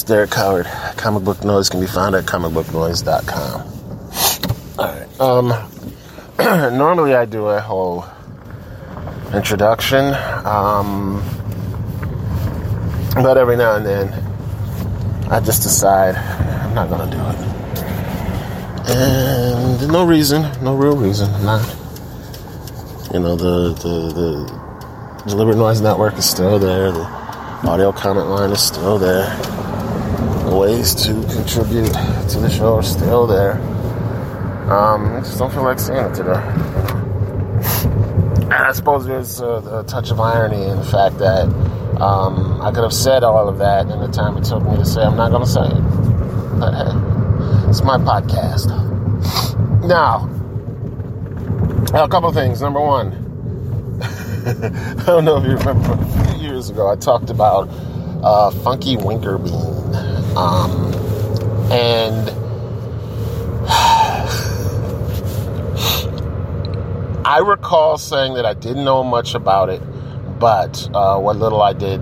Host, Derek Howard. Comic Book Noise can be found at comicbooknoise.com. Alright, um, normally I do a whole introduction, um, but every now and then I just decide I'm not gonna do it. And no reason, no real reason, not. You know, the, the, the Deliberate Noise Network is still there. The audio comment line is still there. Ways to contribute to the show are still there. Um, I just don't feel like seeing it today. And I suppose there's a, a touch of irony in the fact that um, I could have said all of that in the time it took me to say I'm not going to say it. But hey, it's my podcast. Now, a couple of things. Number one, I don't know if you remember a few years ago, I talked about uh, Funky Winkerbean. Um, and I recall saying that I didn't know much about it, but uh, what little I did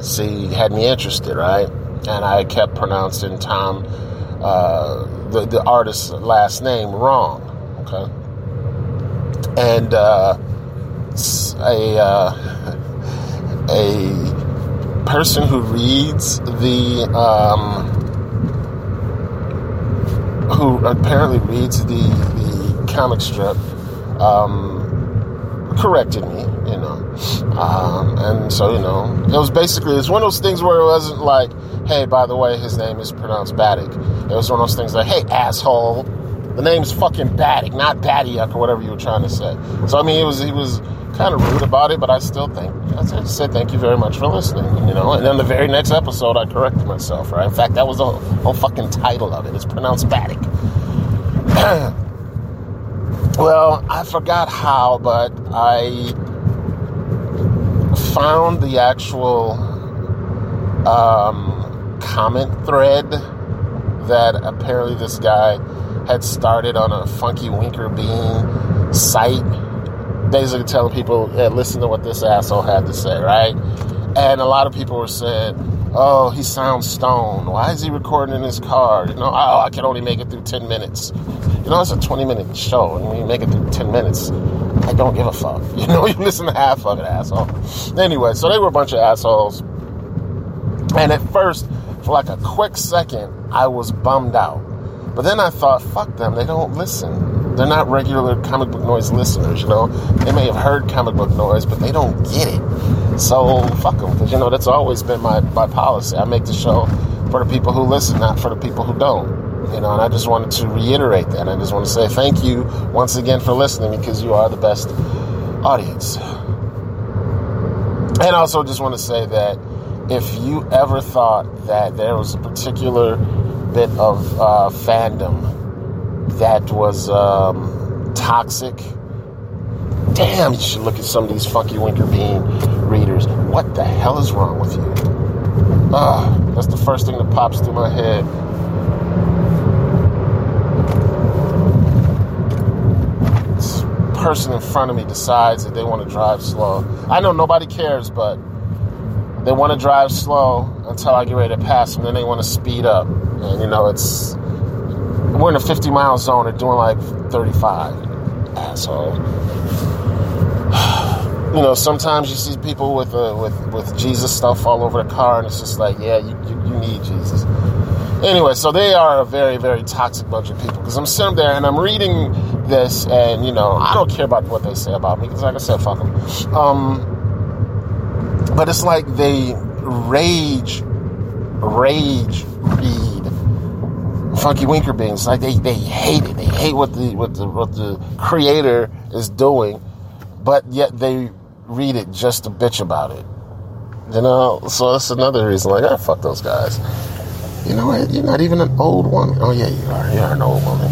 see had me interested, right? And I kept pronouncing Tom, uh, the, the artist's last name, wrong, okay? And, uh, a uh, a person who reads the um, who apparently reads the the comic strip um, corrected me, you know, um, and so you know it was basically it's one of those things where it wasn't like, hey, by the way, his name is pronounced Baddick. It was one of those things like, hey, asshole. The name's fucking Baddick, not Baddiak or whatever you were trying to say. So I mean, it was he was kind of rude about it, but I still think I just said thank you very much for listening, you know. And then the very next episode, I corrected myself. Right? In fact, that was the whole fucking title of it. It's pronounced Baddick. well, I forgot how, but I found the actual um, comment thread that apparently this guy had started on a Funky Winkerbean site basically telling people, hey, listen to what this asshole had to say, right? And a lot of people were saying, oh, he sounds stoned. Why is he recording in his car? You know, oh, I can only make it through 10 minutes. You know, it's a 20 minute show, and when you make it through 10 minutes, I don't give a fuck. You know, you listen to half of it, asshole. Anyway, so they were a bunch of assholes. And at first, for like a quick second, I was bummed out. But then I thought, fuck them, they don't listen they're not regular comic book noise listeners, you know. They may have heard comic book noise, but they don't get it. So fuck them, because you know that's always been my my policy. I make the show for the people who listen, not for the people who don't. You know, and I just wanted to reiterate that. I just want to say thank you once again for listening because you are the best audience. And also just want to say that if you ever thought that there was a particular bit of uh, fandom that was um, toxic. Damn, you should look at some of these funky Winkerbean readers. What the hell is wrong with you? Ah, that's the first thing that pops through my head. This person in front of me decides that they want to drive slow. I know nobody cares, but they want to drive slow until I get ready to pass them, then they want to speed up. And you know, it's we're in a 50 mile zone. They're doing like 35. Asshole. You know, sometimes you see people with uh, with with Jesus stuff all over the car, and it's just like, yeah, you, you, you need Jesus. Anyway, so they are a very very toxic bunch of people because I'm sitting there and I'm reading this, and you know, I don't care about what they say about me because, like I said, fuck them. Um, but it's like they rage, rage read Funky Winkerbeans. Like they, they hate it. They hate what the what the what the creator is doing, but yet they read it just to bitch about it. You know, so that's another reason. Like, ah, fuck those guys. You know what? You're not even an old woman. Oh yeah, you are. You are an old woman.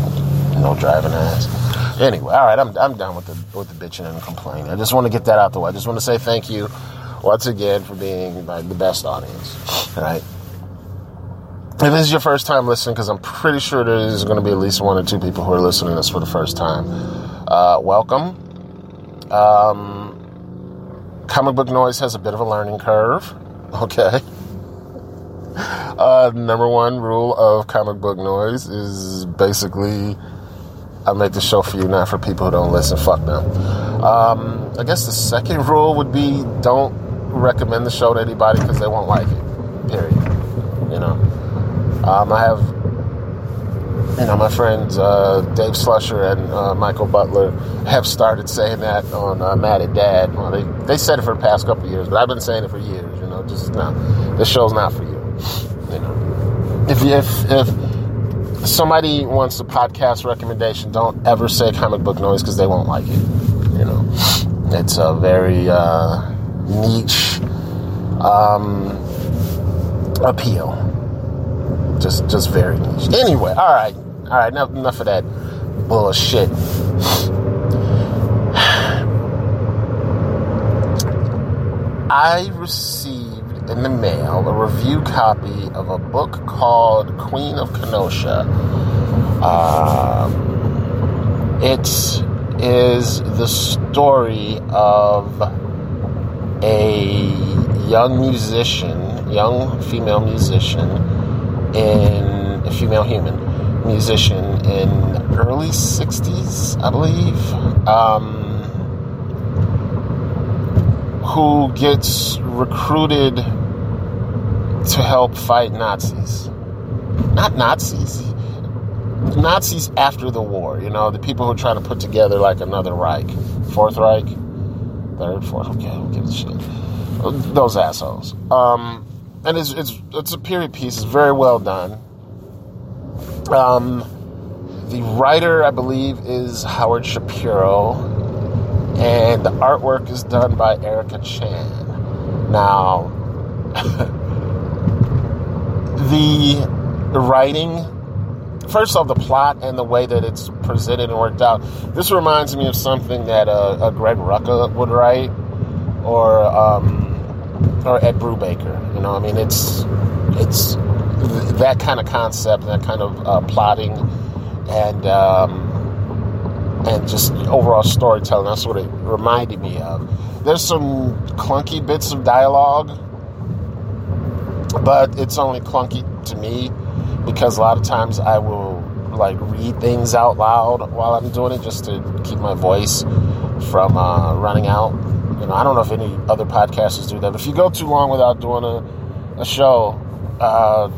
No driving ass. Anyway, all right. I'm I'm done with the with the bitching and complaining. I just want to get that out the way. I just want to say thank you once again for being like the best audience. All right. If this is your first time listening, because I'm pretty sure there's going to be at least one or two people who are listening to this for the first time, uh, welcome. Um, comic book noise has a bit of a learning curve. Okay. Uh, number one rule of comic book noise is basically I make the show for you, not for people who don't listen. Fuck them. Um, I guess the second rule would be don't recommend the show to anybody because they won't like it. Period. You know. Um, I have you know, my friends uh, Dave Slusher and uh, Michael Butler have started saying that on uh, Mad at Dad. Well, they, they said it for the past couple years, but I've been saying it for years. You know, just no, this show's not for you. You know, if if if somebody wants a podcast recommendation, don't ever say comic book noise because they won't like it. You know, it's a very uh, niche um, appeal just just very niche. Anyway, all right, all right. Enough, enough of that bullshit. I received in the mail a review copy of a book called Queen of Kenosha. Um, it is the story of a young musician, young female musician in a female human musician in early 60s, I believe, um, who gets recruited to help fight Nazis. Not Nazis. Nazis after the war, you know, the people who are trying to put together like another Reich. Fourth Reich? Third, fourth, okay, who gives a shit. Those assholes. Um, and it's, it's it's a period piece. It's very well done. Um, the writer, I believe, is Howard Shapiro, and the artwork is done by Erica Chan. Now, the writing, first off, the plot and the way that it's presented and worked out. This reminds me of something that uh, a Greg Rucka would write, or. Um, or Ed Brubaker. You know, I mean, it's it's that kind of concept, that kind of uh, plotting, and um, and just overall storytelling. That's what it reminded me of. There's some clunky bits of dialogue, but it's only clunky to me because a lot of times I will like read things out loud while I'm doing it just to keep my voice from uh, running out. You know, I don't know if any other podcasters do that. But if you go too long without doing a, a show, uh,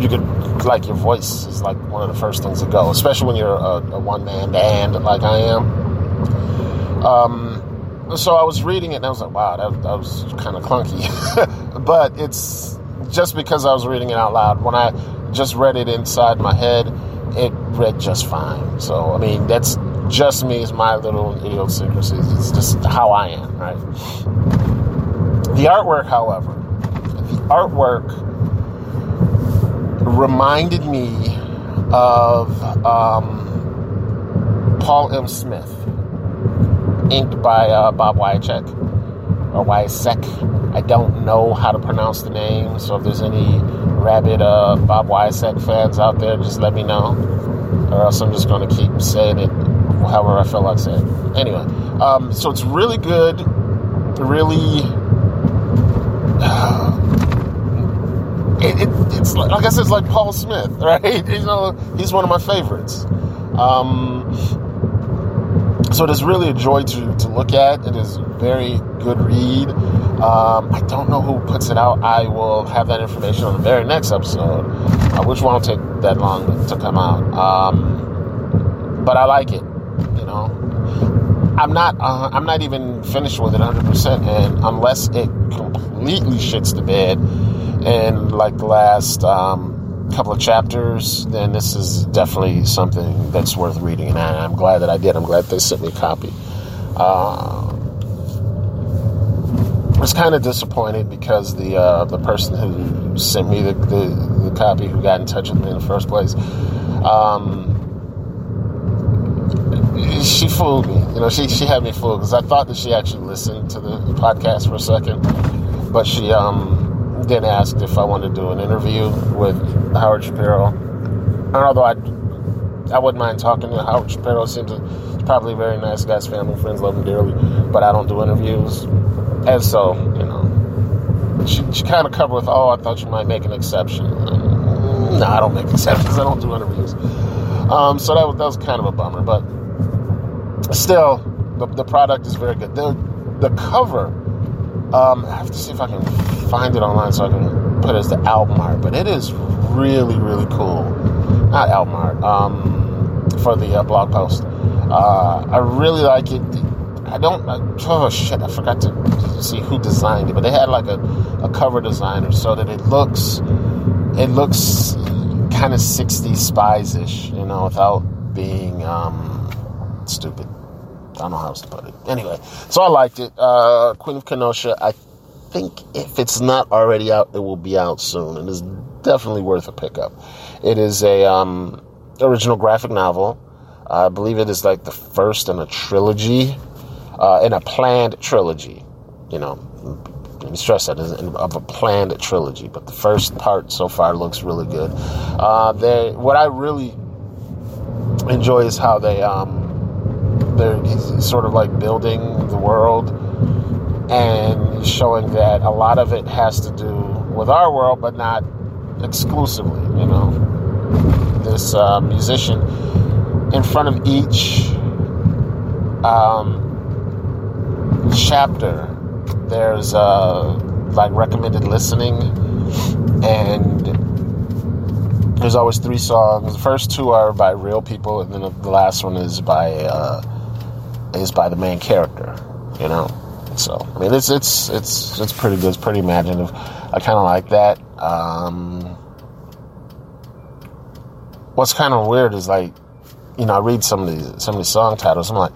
you could like your voice is like one of the first things to go, especially when you're a, a one man band like I am. Um, so I was reading it and I was like, wow, that, that was kind of clunky. but it's just because I was reading it out loud. When I just read it inside my head, it read just fine. So I mean, that's just me, it's my little idiosyncrasies. It's just how I am, right? The artwork, however, the artwork reminded me of um, Paul M. Smith, inked by uh, Bob Wiacek or Wiacek. I don't know how to pronounce the name, so if there's any rabid uh, Bob Wiacek fans out there, just let me know, or else I'm just going to keep saying it however I feel like saying. Anyway, um, so it's really good, really. It, it, it's like, I said, it's like Paul Smith, right? You know, he's one of my favorites. Um, so it is really a joy to, to look at. It is very good read. Um, I don't know who puts it out. I will have that information on the very next episode, which won't take that long to come out. Um, but I like it. You know, I'm not. Uh, I'm not even finished with it 100. percent And unless it completely shits the bed and like the last um, couple of chapters, then this is definitely something that's worth reading. And I'm glad that I did. I'm glad they sent me a copy. Uh, was kind of disappointed because the uh, the person who sent me the, the, the, copy, who got in touch with me in the first place, um, she fooled me. You know, she she had me fooled because I thought that she actually listened to the podcast for a second, but she um, then asked if I wanted to do an interview with Howard Shapiro. And although I I wouldn't mind talking to Howard Shapiro, seems probably very nice guy's family friends love him dearly, but I don't do interviews. And so, you know, she, she kind of covered with, oh, I thought you might make an exception. no, I don't make exceptions. I don't do interviews. Um, so that was, that was kind of a bummer. But still, the, the product is very good. The, the cover, um, I have to see if I can find it online so I can put it as the album art. But it is really, really cool. Not album art, um, for the uh, blog post. Uh, I really like it I don't. Oh shit! I forgot to see who designed it, but they had like a, a cover designer so that it looks it looks kind of 60s spies ish, you know, without being um, stupid. I don't know how else to put it. Anyway, so I liked it. Uh, Queen of Kenosha. I think if it's not already out, it will be out soon, and is definitely worth a pickup. It is a um, original graphic novel. I believe it is like the first in a trilogy uh, in a planned trilogy. You know, let me stress that of a planned trilogy. But the first part so far looks really good. Uh, they, what I really enjoy is how they um, they're sort of like building the world and showing that a lot of it has to do with our world, but not exclusively. You know, this uh, musician in front of each um, chapter, there's uh, like recommended listening, and there's always three songs. The first two are by real people, and then the last one is by uh, is by the main character. You know, so I mean, it's it's it's it's pretty good. It's pretty imaginative. I kind of like that. Um, what's kind of weird is like, you know, I read some of these some of these song titles. I'm like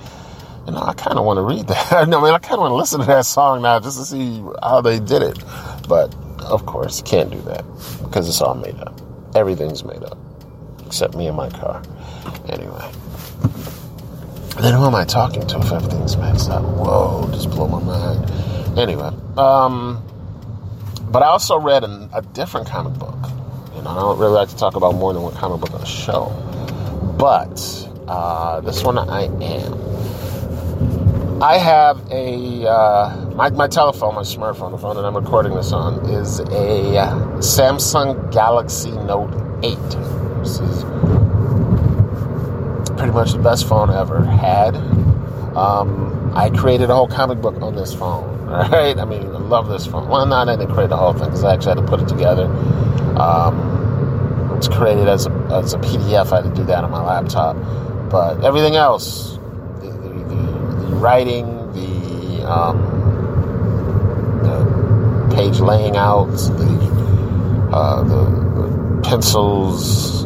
you know, I kind of want to read that. I mean, I kind of want to listen to that song now just to see how they did it. But of course, can't do that because it's all made up. Everything's made up except me and my car. Anyway. Then who am I talking to if everything's messed up? Whoa, just blow my mind. Anyway, um, but I also read a, a different comic book. You know, I don't really like to talk about more than one comic book on a show. But uh, this one I am. I have a uh, my, my telephone, my smartphone, the phone that I'm recording this on, is a Samsung Galaxy Note 8. This is pretty much the best phone I ever had. Um, I created a whole comic book on this phone. Right, I mean, I love this phone. Well, not I didn't create the whole thing because I actually had to put it together. Um, created as a, as a PDF. I had to do that on my laptop, but everything else writing, the, um, the page laying out, the, uh, the, the pencils,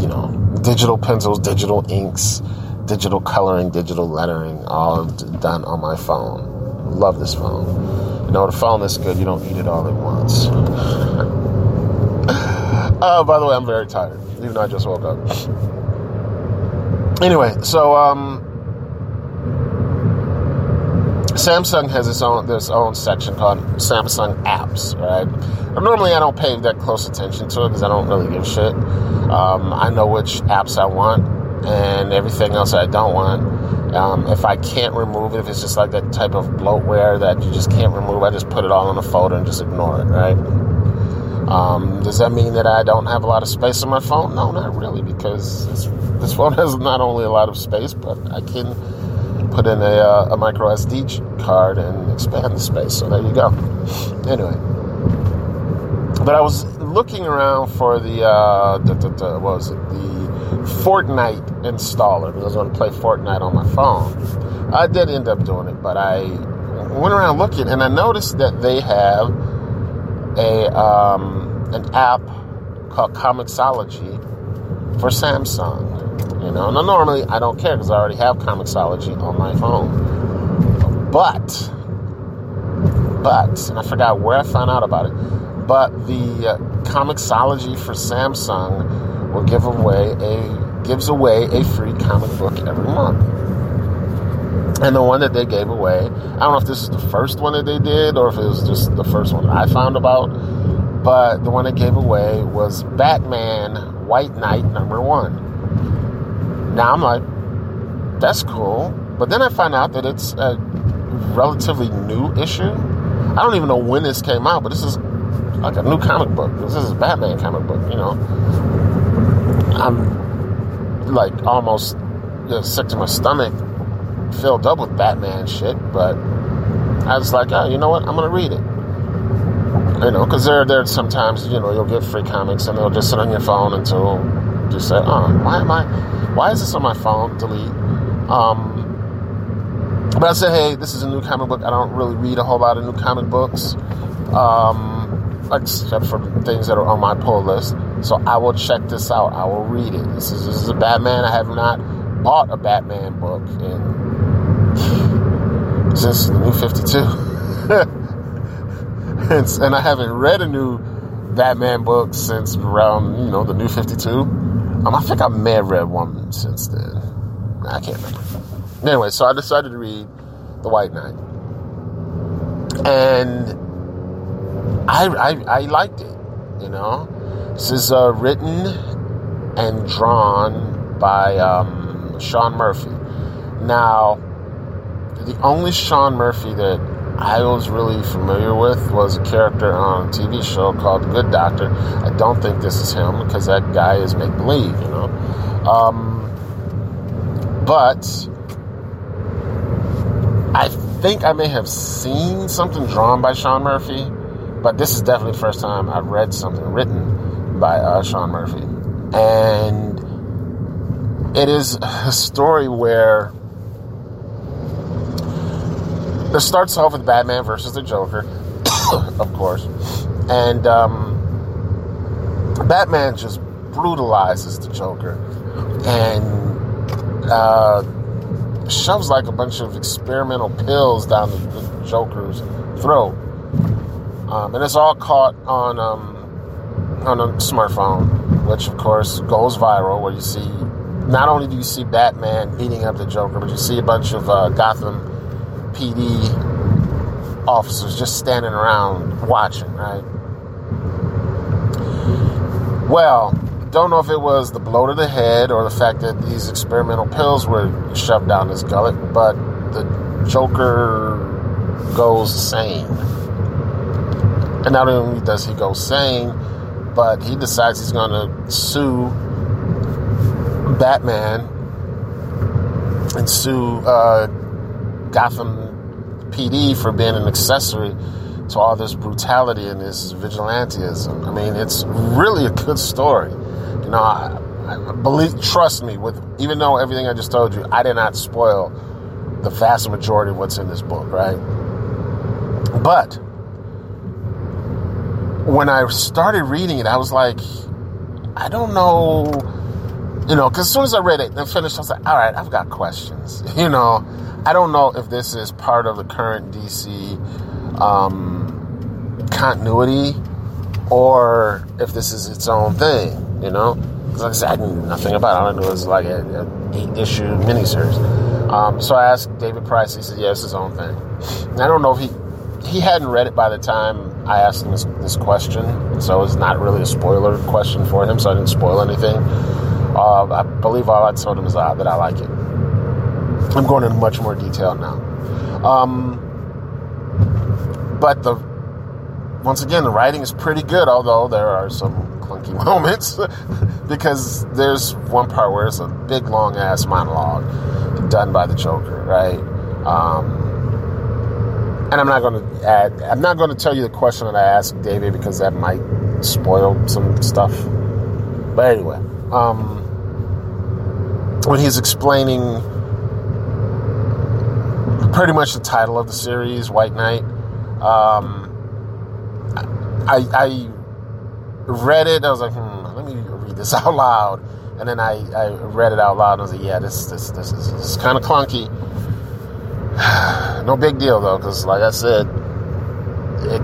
you know, digital pencils, digital inks, digital coloring, digital lettering, all done on my phone. Love this phone. You know, the phone is good, you don't need it all at once. uh, by the way, I'm very tired, even though I just woke up. Anyway, so, um, Samsung has its own this own section called Samsung Apps, right? And normally I don't pay that close attention to it because I don't really give shit. Um, I know which apps I want and everything else I don't want. Um, if I can't remove it, if it's just like that type of bloatware that you just can't remove, I just put it all in a folder and just ignore it, right? Um, does that mean that I don't have a lot of space on my phone? No, not really, because this, this phone has not only a lot of space, but I can put in a, uh, a micro SD card and expand the space. So there you go. Anyway, but I was looking around for the, uh, the, the, the what was it the Fortnite installer because I want to play Fortnite on my phone. I did end up doing it, but I went around looking and I noticed that they have a um, an app called Comixology for Samsung. You know, now normally I don't care because I already have Comixology on my phone. But But, and I forgot where I found out about it, but the uh, Comixology for Samsung will give away a gives away a free comic book every month. And the one that they gave away, I don't know if this is the first one that they did or if it was just the first one I found about, but the one they gave away was Batman White Knight number one. Now I'm like, that's cool. But then I find out that it's a relatively new issue. I don't even know when this came out, but this is like a new comic book. This is a Batman comic book, you know. I'm like almost you know, sick to my stomach, filled up with Batman shit, but I was like, oh, you know what? I'm gonna read it. You know, because there, there sometimes you know you'll get free comics and they'll just sit on your phone until you say, oh, why am I? Why is this on my phone? Delete. Um, but I said, hey, this is a new comic book. I don't really read a whole lot of new comic books. Um, except for things that are on my pull list. So I will check this out. I will read it. This is, this is a Batman. I have not bought a Batman book in since the New Fifty Two, and, and, I haven't read a new Batman book since around you know the New Fifty Two. Um, I think I may have read one since then. I can't remember. Anyway, so I decided to read The White Knight, and I, I, I liked it, you know. This is uh, written and drawn by um, Sean Murphy. Now, the only Sean Murphy that I was really familiar with was a character on a TV show called Good Doctor. I don't think this is him because that guy is make believe, you know. Um, but I think I may have seen something drawn by Sean Murphy but this is definitely the first time I've read something written by uh, Sean Murphy. And it is a story where it starts off with Batman versus the Joker, of course. And um, Batman just brutalizes the Joker and uh, shoves like a bunch of experimental pills down the, the Joker's throat um, and it's all caught on um, on a smartphone, which of course goes viral. Where you see, not only do you see Batman beating up the Joker, but you see a bunch of uh, Gotham PD officers just standing around watching. Right. Well, don't know if it was the blow to the head or the fact that these experimental pills were shoved down his gullet, but the Joker goes sane and not only does he go sane, but he decides he's going to sue Batman and sue uh, Gotham PD for being an accessory to all this brutality and this vigilantism. I mean, it's really a good story. You know, I, I believe, trust me, with even though everything I just told you, I did not spoil the vast majority of what's in this book, right? But when I started reading it, I was like, I don't know, you know, because as soon as I read it and finished, I was like, all right, I've got questions. You know, I don't know if this is part of the current DC um, continuity or if this is its own thing, you know? Because like I said, I knew nothing about it. I knew it was like an eight issue miniseries. Um, so I asked David Price, he said, yeah, it's his own thing. And I don't know if he he hadn't read it by the time I asked him this, this question, so it's not really a spoiler question for him, so I didn't spoil anything. Uh, I believe all I told him is that I like it. I'm going into much more detail now. Um, but the once again, the writing is pretty good, although there are some clunky moments because there's one part where it's a big long ass monologue done by the Joker, right? Um, and I'm not going to add. I'm not going to tell you the question that I asked David because that might spoil some stuff. But anyway, um, when he's explaining pretty much the title of the series, White Knight, um, I, I read it. I was like, hmm, let me read this out loud. And then I, I read it out loud. And I was like, yeah, this this this is, is kind of clunky no big deal though, because like I said, it,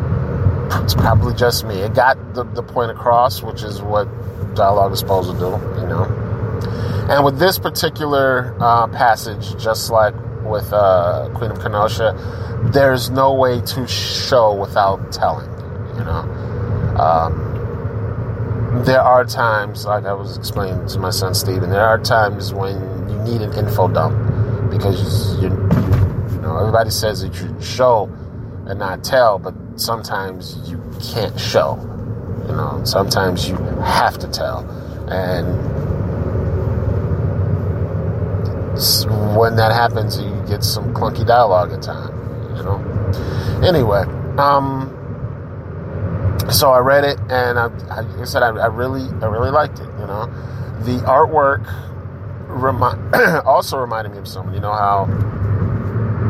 it's probably just me. It got the, the point across, which is what dialogue is supposed to do, you know. And with this particular uh, passage, just like with uh, Queen of Kenosha, there's no way to show without telling, you know. Um, there are times, like I was explaining to my son Steven, there are times when you need an info dump because you, you know everybody says that you show and not tell, but sometimes you can't show. You know, sometimes you have to tell, and when that happens, you get some clunky dialogue at times. You know. Anyway, um, so I read it, and I, I, said I, I, really, I really liked it. You know, the artwork remi- also reminded me of someone. You know how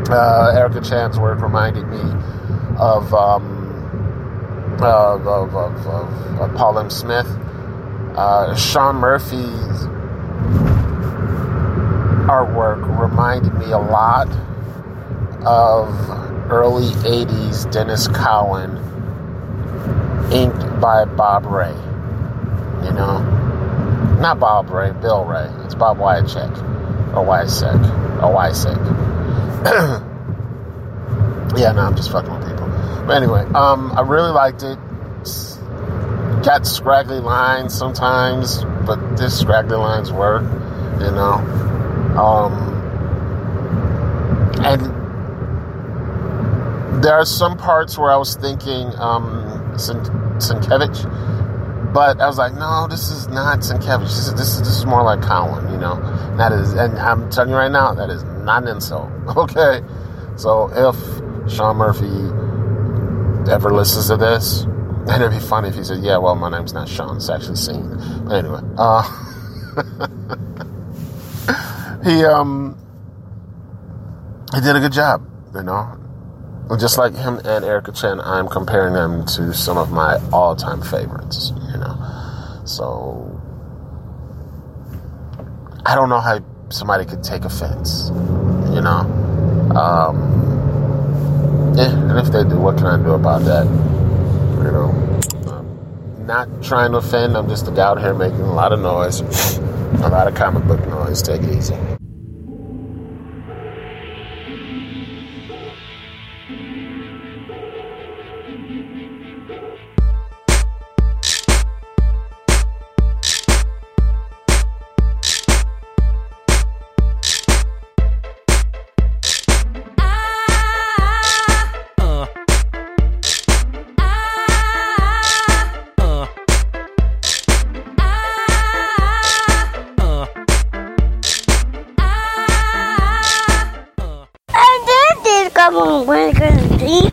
uh, Erica Chan's work reminded me of um, of, of, of, of, Paul M. Smith. Uh, Sean Murphy's artwork reminded me a lot of early 80s Denys Cowan, inked by Bob Ray. You know? Not Bob Ray, Bill Ray. It's Bob Wiacek. Or Wycek. Or Wycek. yeah, no, I'm just fucking. But anyway, um, I really liked it. Got scraggly lines sometimes, but this scraggly lines work, you know. Um, and there are some parts where I was thinking um, Sienkiewicz, but I was like, no, this is not Sienkiewicz. This is, this is, this is more like Colan, you know. And that is, and I'm telling you right now, that is not an insult. Okay, so if Sean Murphy ever listens to this, and it'd be funny if he said, "Yeah, well, my name's not Sean; it's actually Scene." But anyway, uh, he um he did a good job, you know. Just like him and Erica Chan, I'm comparing them to some of my all-time favorites, you know. So I don't know how somebody could take offense, you know. Um, and if they do, what can I do about that? You know, I'm not trying to offend. I'm just a guy out here making a lot of noise, a lot of comic book noise. Take it easy.